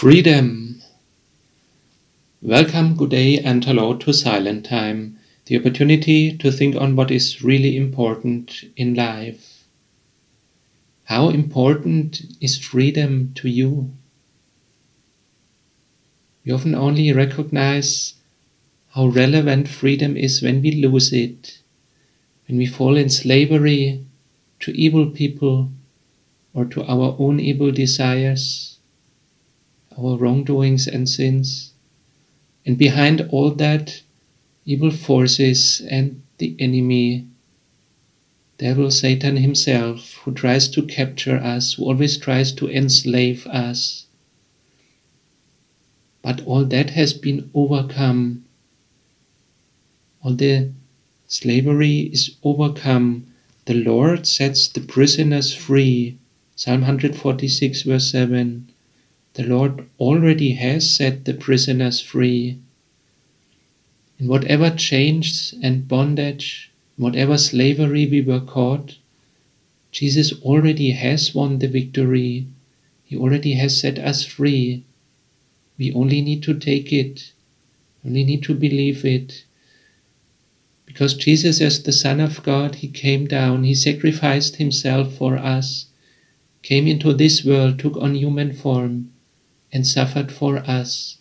Freedom. Welcome, good day, and hello to Silent Time, the opportunity to think on what is really important in life. How important is freedom to you? We often only recognize how relevant freedom is when we lose it, when we fall in slavery to evil people or to our own evil desires our wrongdoings and sins. And behind all that, evil forces and the enemy, devil Satan himself, who tries to capture us, who always tries to enslave us. But all that has been overcome. All the slavery is overcome. The Lord sets the prisoners free. Psalm 146, verse 7. The Lord already has set the prisoners free. In whatever chains and bondage, whatever slavery we were caught, Jesus already has won the victory. He already has set us free. We only need to take it, only need to believe it. Because Jesus, as the Son of God, He came down, He sacrificed Himself for us, came into this world, took on human form and suffered for us,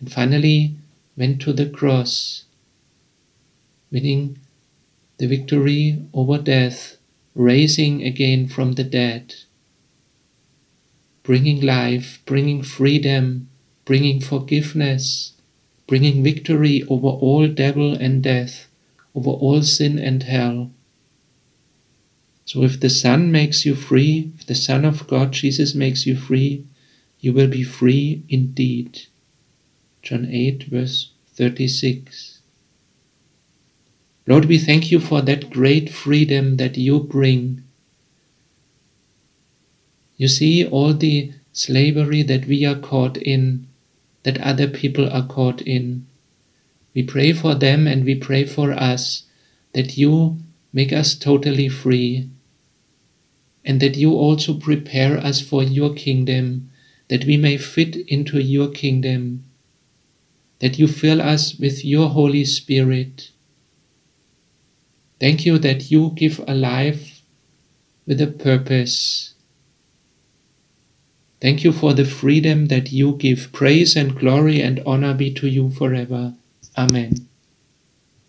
and finally went to the cross, winning the victory over death, raising again from the dead, bringing life, bringing freedom, bringing forgiveness, bringing victory over all devil and death, over all sin and hell. So if the Son makes you free, if the Son of God, Jesus, makes you free, you will be free indeed. John 8, verse 36. Lord, we thank you for that great freedom that you bring. You see all the slavery that we are caught in, that other people are caught in. We pray for them and we pray for us that you make us totally free and that you also prepare us for your kingdom that we may fit into your kingdom, that you fill us with your Holy Spirit. Thank you that you give a life with a purpose. Thank you for the freedom that you give. Praise and glory and honor be to you forever. Amen.